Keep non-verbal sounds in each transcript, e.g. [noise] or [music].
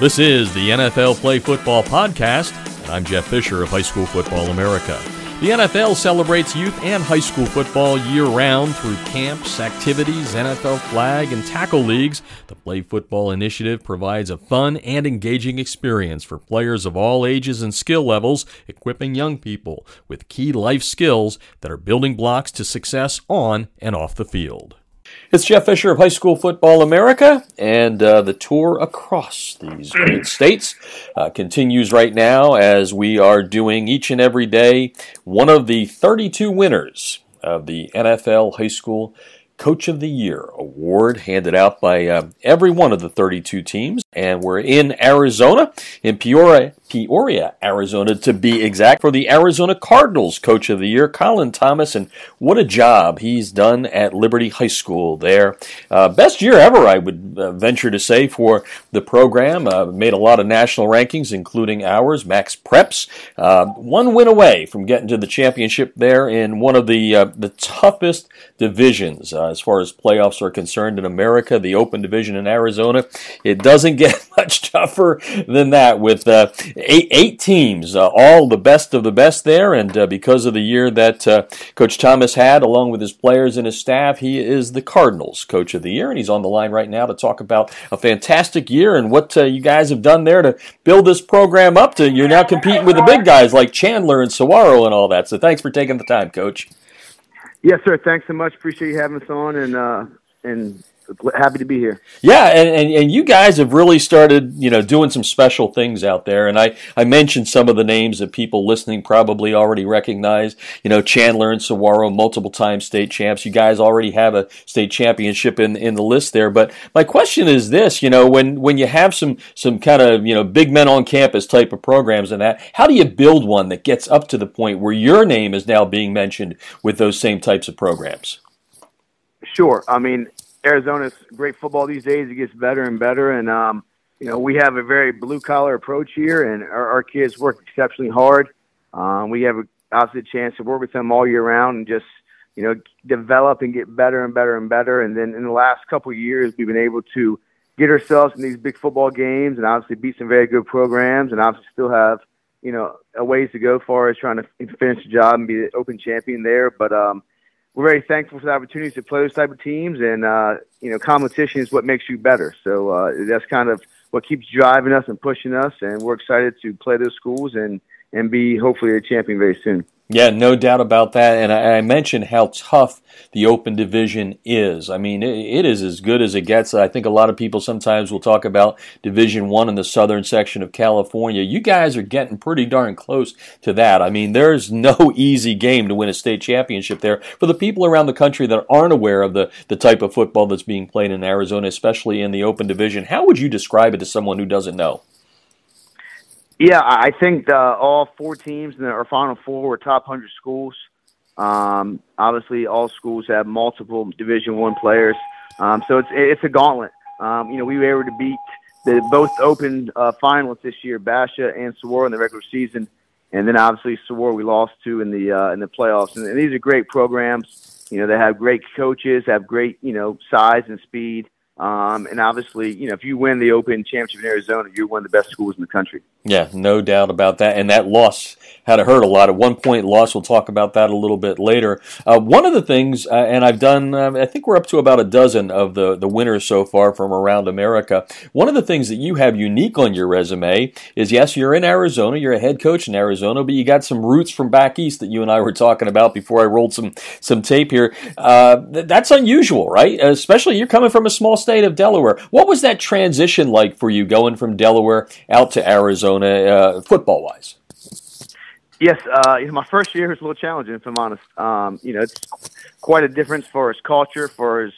This is the NFL Play Football Podcast, and I'm Jeff Fisher of High School Football America. The NFL celebrates youth and high school football year round through camps, activities, NFL flag, and tackle leagues. The Play Football Initiative provides a fun and engaging experience for players of all ages and skill levels, equipping young people with key life skills that are building blocks to success on and off the field. It's Jeff Fisher of High School Football America, and uh, the tour across these great [clears throat] states uh, continues right now as we are doing each and every day one of the 32 winners of the NFL High School Coach of the Year award handed out by uh, every one of the 32 teams. And we're in Arizona, in Peoria, Peoria, Arizona to be exact, for the Arizona Cardinals Coach of the Year, Colin Thomas. And what a job he's done at Liberty High School there. Uh, best year ever, I would uh, venture to say, for the program. Uh, made a lot of national rankings, including ours, Max Preps. Uh, one win away from getting to the championship there in one of the, uh, the toughest divisions uh, as far as playoffs are concerned in America, the Open Division in Arizona. It doesn't get [laughs] much tougher than that with eight, eight teams, uh, all the best of the best there. And uh, because of the year that uh, Coach Thomas had, along with his players and his staff, he is the Cardinals Coach of the Year. And he's on the line right now to talk about a fantastic year and what uh, you guys have done there to build this program up to. You're now competing with the big guys like Chandler and Saguaro and all that. So thanks for taking the time, Coach. Yes, sir. Thanks so much. Appreciate you having us on and uh, and happy to be here. Yeah, and, and, and you guys have really started, you know, doing some special things out there. And I, I mentioned some of the names that people listening probably already recognize. You know, Chandler and Saguaro, multiple time state champs. You guys already have a state championship in in the list there. But my question is this: you know, when when you have some some kind of you know big men on campus type of programs and that, how do you build one that gets up to the point where your name is now being mentioned with those same types of programs? Sure. I mean, Arizona's great football these days. It gets better and better, and um, you know we have a very blue collar approach here, and our, our kids work exceptionally hard. Um, we have a, obviously a chance to work with them all year round and just you know develop and get better and better and better. And then in the last couple of years, we've been able to get ourselves in these big football games and obviously beat some very good programs, and obviously still have you know a ways to go far as trying to finish the job and be the open champion there. But um, we're very thankful for the opportunities to play those type of teams, and uh, you know, competition is what makes you better. So uh, that's kind of what keeps driving us and pushing us, and we're excited to play those schools and and be hopefully a champion very soon. Yeah, no doubt about that. And I, I, mentioned how tough the Open Division is. I mean, it, it is as good as it gets. I think a lot of people sometimes will talk about Division One in the southern section of California. You guys are getting pretty darn close to that. I mean, there's no [laughs] easy game to win a state championship there. For the people around the country that aren't aware of the, the type of football that's being played in Arizona, especially in the Open Division, how would you describe it to someone who doesn't know? Yeah, I think uh, all four teams in our Final Four were top hundred schools. Um, obviously, all schools have multiple Division One players, um, so it's it's a gauntlet. Um, you know, we were able to beat the both open uh, finalists this year, Basha and Saguaro in the regular season, and then obviously Saguaro we lost to in the uh, in the playoffs. And, and these are great programs. You know, they have great coaches, have great you know size and speed. Um, and obviously, you know, if you win the Open Championship in Arizona, you're one of the best schools in the country. Yeah, no doubt about that. And that loss had to hurt a lot. At one point, loss. We'll talk about that a little bit later. Uh, one of the things, uh, and I've done, uh, I think we're up to about a dozen of the the winners so far from around America. One of the things that you have unique on your resume is, yes, you're in Arizona. You're a head coach in Arizona, but you got some roots from back east that you and I were talking about before I rolled some some tape here. Uh, th- that's unusual, right? Especially you're coming from a small state of Delaware. What was that transition like for you going from Delaware out to Arizona, uh, football wise? Yes, uh, you know, my first year was a little challenging, if I'm honest. Um, you know, it's quite a difference for his culture, for his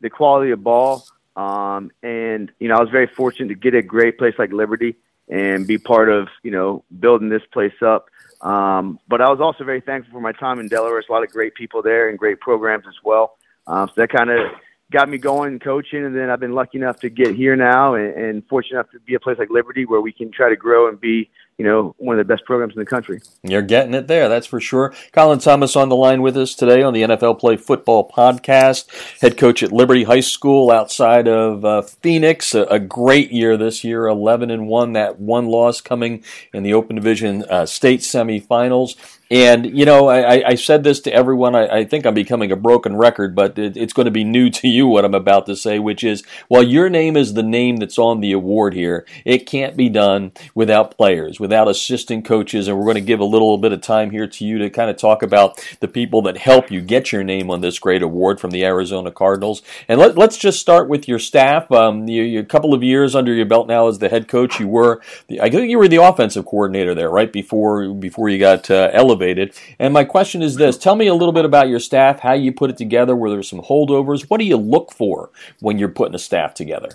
the quality of ball, um, and you know, I was very fortunate to get a great place like Liberty and be part of you know building this place up. Um, but I was also very thankful for my time in Delaware. There's a lot of great people there and great programs as well. Um, so that kind of got me going coaching, and then I've been lucky enough to get here now, and, and fortunate enough to be a place like Liberty where we can try to grow and be you know, one of the best programs in the country. You're getting it there, that's for sure. Colin Thomas on the line with us today on the NFL Play Football podcast. Head coach at Liberty High School outside of uh, Phoenix. A, a, great year this year, 11 and 1. That one loss coming in the Open Division uh, state semifinals. And, you know, I, I said this to everyone. I, I, think I'm becoming a broken record, but it, it's going to be new to you what I'm about to say, which is while your name is the name that's on the award here, it can't be done without players, without assistant coaches. And we're going to give a little bit of time here to you to kind of talk about the people that help you get your name on this great award from the Arizona Cardinals. And let, us just start with your staff. Um, you, you, a couple of years under your belt now as the head coach. You were, the, I think you were the offensive coordinator there, right? Before, before you got uh, elevated. And my question is this tell me a little bit about your staff, how you put it together, were there some holdovers? What do you look for when you're putting a staff together?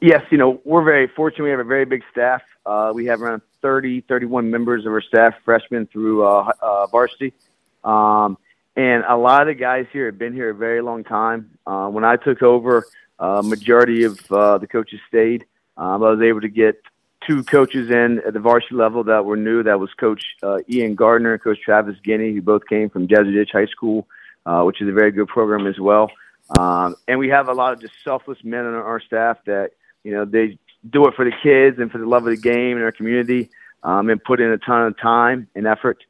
Yes, you know, we're very fortunate. We have a very big staff. Uh, we have around 30, 31 members of our staff, freshmen through uh, uh, varsity. Um, and a lot of guys here have been here a very long time. Uh, when I took over, uh, majority of uh, the coaches stayed. Um, I was able to get two coaches in at the varsity level that were new. That was Coach uh, Ian Gardner and Coach Travis Guinea, who both came from Desert Edge High School, uh, which is a very good program as well. Um, and we have a lot of just selfless men on our staff that you know they do it for the kids and for the love of the game and our community, um, and put in a ton of time and effort.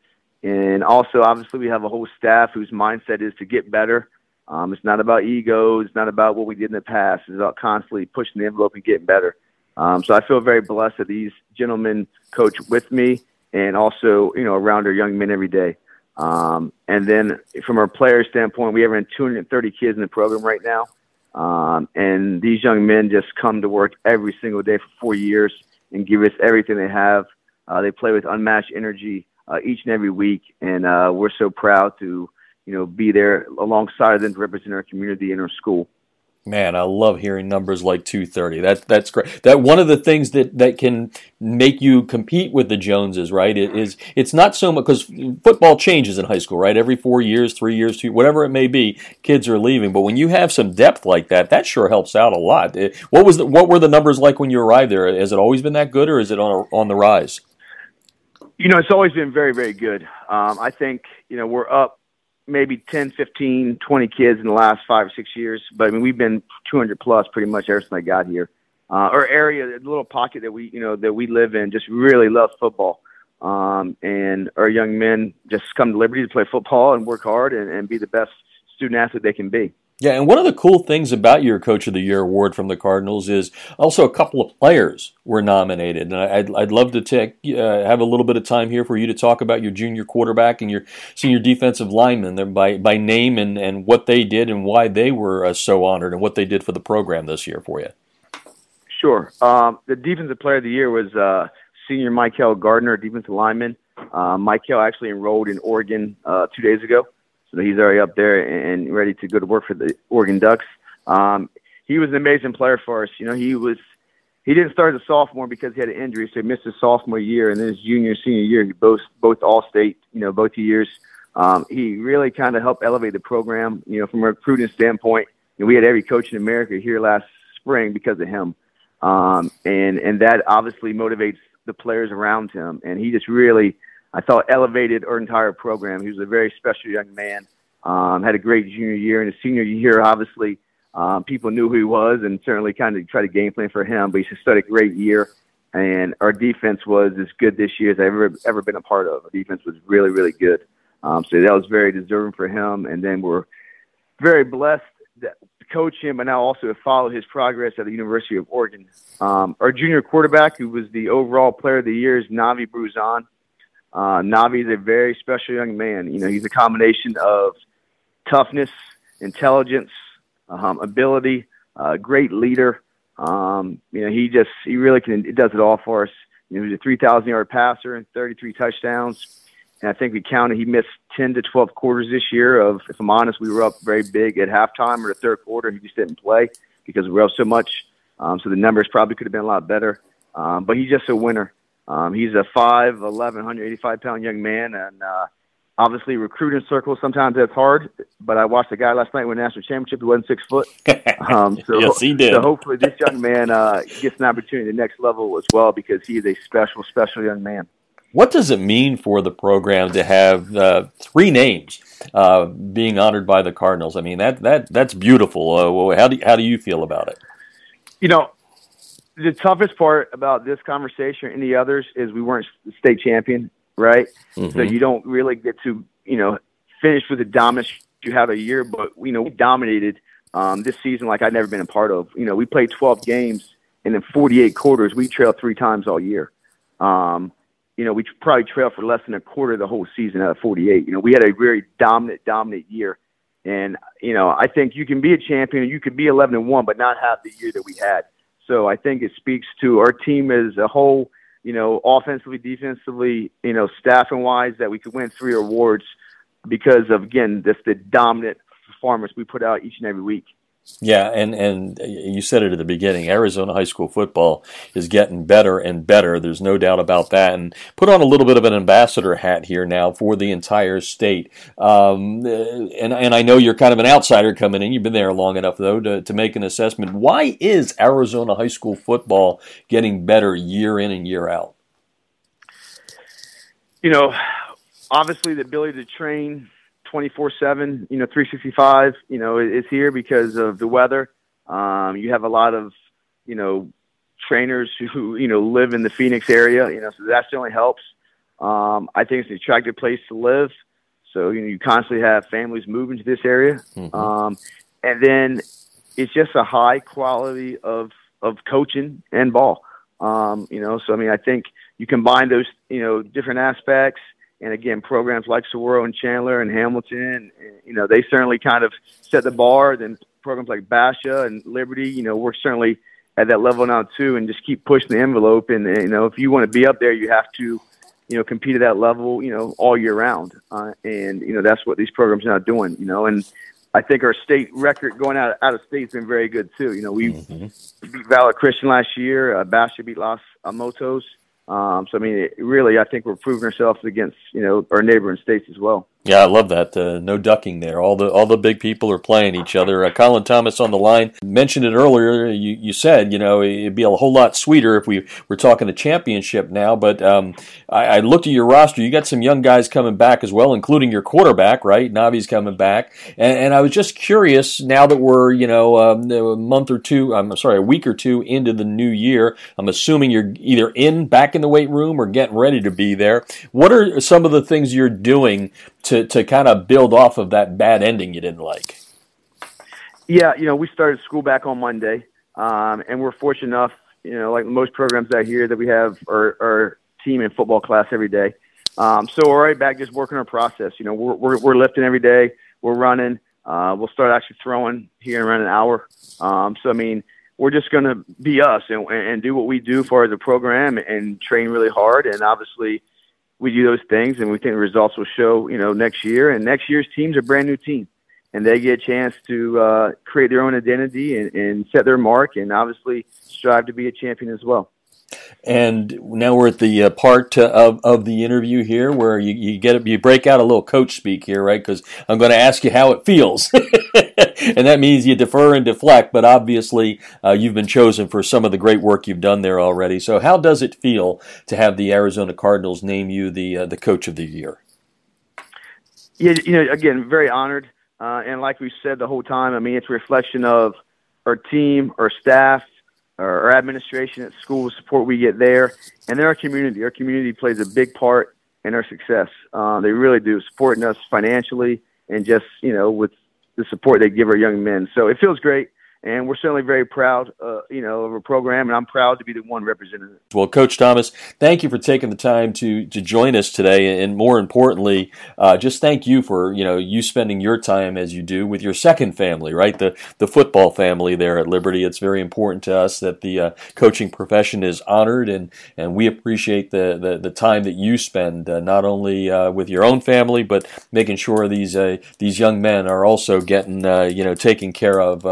And also, obviously, we have a whole staff whose mindset is to get better. Um, it's not about ego. It's not about what we did in the past. It's about constantly pushing the envelope and getting better. Um, so I feel very blessed that these gentlemen coach with me and also, you know, around our young men every day. Um, and then from our player standpoint, we have around 230 kids in the program right now. Um, and these young men just come to work every single day for four years and give us everything they have. Uh, they play with unmatched energy uh, each and every week, and uh, we're so proud to, you know, be there alongside them to represent our community and our school. Man, I love hearing numbers like 230. That's that's great. That one of the things that, that can make you compete with the Joneses, right? It is it's not so much because football changes in high school, right? Every four years, three years, two, whatever it may be, kids are leaving. But when you have some depth like that, that sure helps out a lot. What was the, what were the numbers like when you arrived there? Has it always been that good, or is it on a, on the rise? You know, it's always been very very good. Um, I think you know we're up maybe 10, 15, 20 kids in the last five or six years. But I mean, we've been 200 plus pretty much ever since I got here. Uh, our area, the little pocket that we, you know, that we live in, just really loves football. Um, and our young men just come to Liberty to play football and work hard and, and be the best student athlete they can be. Yeah, and one of the cool things about your Coach of the Year award from the Cardinals is also a couple of players were nominated, and I'd, I'd love to take uh, have a little bit of time here for you to talk about your junior quarterback and your senior defensive lineman by by name and, and what they did and why they were uh, so honored and what they did for the program this year for you. Sure. Um, the defensive player of the year was uh, senior Michael Gardner, defensive lineman. Uh, Michael actually enrolled in Oregon uh, two days ago. So he's already up there and ready to go to work for the Oregon Ducks. Um, he was an amazing player for us. You know, he was he didn't start as a sophomore because he had an injury, so he missed his sophomore year, and then his junior, senior year, he both both all state. You know, both years. Um, he really kind of helped elevate the program. You know, from a recruiting standpoint, know, we had every coach in America here last spring because of him, um, and and that obviously motivates the players around him, and he just really I thought elevated our entire program. He was a very special young man. Um, had a great junior year, and his senior year, obviously, um, people knew who he was, and certainly kind of tried to game plan for him. But he just had a great year, and our defense was as good this year as I've ever ever been a part of. Our defense was really, really good. Um, so that was very deserving for him. And then we're very blessed that to coach him, but now also to follow his progress at the University of Oregon. Um, our junior quarterback, who was the overall player of the year, is Navi Bruzon. Uh, Navi is a very special young man. You know, he's a combination of toughness, intelligence, um, ability, uh, great leader. Um, you know, he just he really can it does it all for us. You know, he's a 3,000 yard passer and 33 touchdowns. And I think we counted he missed 10 to 12 quarters this year. Of if I'm honest, we were up very big at halftime or the third quarter. He just didn't play because we were up so much. Um, so the numbers probably could have been a lot better. Um, but he's just a winner. Um, he's a 5'11", 185 pound young man, and uh, obviously recruiting circles sometimes that's hard. But I watched a guy last night win a national championship who wasn't six foot. [laughs] Um, so, yes, he did. So hopefully this young man uh, gets an opportunity at the next level as well because he is a special, special young man. What does it mean for the program to have uh, three names uh, being honored by the Cardinals? I mean that that that's beautiful. Uh, how do how do you feel about it? You know, the toughest part about this conversation or any others is we weren't state champion, right? Mm-hmm. So you don't really get to you know finish with the dominance you have a year, but you know we dominated um, this season like I've never been a part of. You know, we played 12 games and in 48 quarters we trailed three times all year. Um, you know, we probably trailed for less than a quarter of the whole season out of 48. You know, we had a very dominant, dominant year. And, you know, I think you can be a champion, you could be 11 and 1, but not have the year that we had. So I think it speaks to our team as a whole, you know, offensively, defensively, you know, staffing wise, that we could win three awards because of, again, just the dominant performance we put out each and every week. Yeah, and and you said it at the beginning. Arizona high school football is getting better and better. There's no doubt about that. And put on a little bit of an ambassador hat here now for the entire state. Um, and and I know you're kind of an outsider coming in. You've been there long enough though to to make an assessment. Why is Arizona high school football getting better year in and year out? You know, obviously the ability to train 24 7, you know, 365, you know, is here because of the weather. Um, you have a lot of, you know, trainers who, you know, live in the Phoenix area, you know, so that certainly helps. Um, I think it's an attractive place to live. So, you know, you constantly have families moving to this area. Mm-hmm. Um, and then it's just a high quality of, of coaching and ball. Um, you know, so I mean, I think you combine those, you know, different aspects and again, programs like Saguaro and Chandler and Hamilton, you know, they certainly kind of set the bar. Then programs like Basha and Liberty, you know, we're certainly at that level now too, and just keep pushing the envelope. And you know, if you want to be up there, you have to, you know, compete at that level, you know, all year round. Uh, and you know, that's what these programs are now doing. You know, and I think our state record going out out of state has been very good too. You know, we mm-hmm. beat Valor Christian last year. Uh, Basha beat Los Motos. Um, so I mean, it, really, I think we're proving ourselves against you know our neighboring states as well. Yeah, I love that. Uh, no ducking there. All the all the big people are playing each other. Uh, Colin Thomas on the line mentioned it earlier. You, you said you know it'd be a whole lot sweeter if we were talking a championship now. But um, I, I, looked at your roster. You got some young guys coming back as well, including your quarterback, right? Navi's coming back, and, and I was just curious. Now that we're you know um, a month or two, I'm sorry, a week or two into the new year, I'm assuming you're either in back in the weight room or getting ready to be there. What are some of the things you're doing? To to kind of build off of that bad ending you didn't like? Yeah, you know, we started school back on Monday, um, and we're fortunate enough, you know, like most programs out here, that we have our, our team in football class every day. Um, so we're right back just working our process. You know, we're, we're, we're lifting every day. We're running. Uh, we'll start actually throwing here in around an hour. Um, so, I mean, we're just going to be us and, and do what we do for the program and train really hard. And obviously, we do those things, and we think the results will show, you know, next year. And next year's team's a brand new team, and they get a chance to uh, create their own identity and, and set their mark, and obviously strive to be a champion as well. And now we're at the uh, part of, of the interview here where you, you get you break out a little coach speak here, right? Because I'm going to ask you how it feels, [laughs] [laughs] and that means you defer and deflect. But obviously, uh, you've been chosen for some of the great work you've done there already. So, how does it feel to have the Arizona Cardinals name you the uh, the coach of the year? Yeah, you know, again, very honored, uh, and like we said the whole time, I mean, it's a reflection of our team, our staff, our, our administration at school, the support we get there, and then our community. Our community plays a big part in our success. Uh, they really do, supporting us financially and just you know with the support they give our young men. So it feels great and we're certainly very proud, uh, you know, of a program, and I'm proud to be the one representing it. Well, Coach Thomas, thank you for taking the time to to join us today, and more importantly, uh, just thank you for you know you spending your time as you do with your second family, right? The the football family there at Liberty. It's very important to us that the uh, coaching profession is honored, and and we appreciate the the, the time that you spend uh, not only uh, with your own family, but making sure these uh, these young men are also getting you know taken care of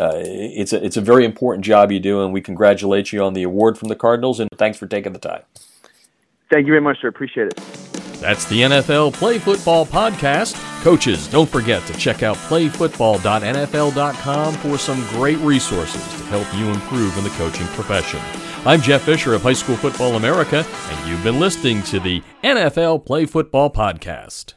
uh, it's a it's a very important job you do, and we congratulate you on the award from the Cardinals. And thanks for taking the time. Thank you very much, sir. Appreciate it. That's the NFL Play Football Podcast. Coaches, don't forget to check out playfootball.nfl.com for some great resources to help you improve in the coaching profession. I'm Jeff Fisher of High School Football America, and you've been listening to the NFL Play Football Podcast.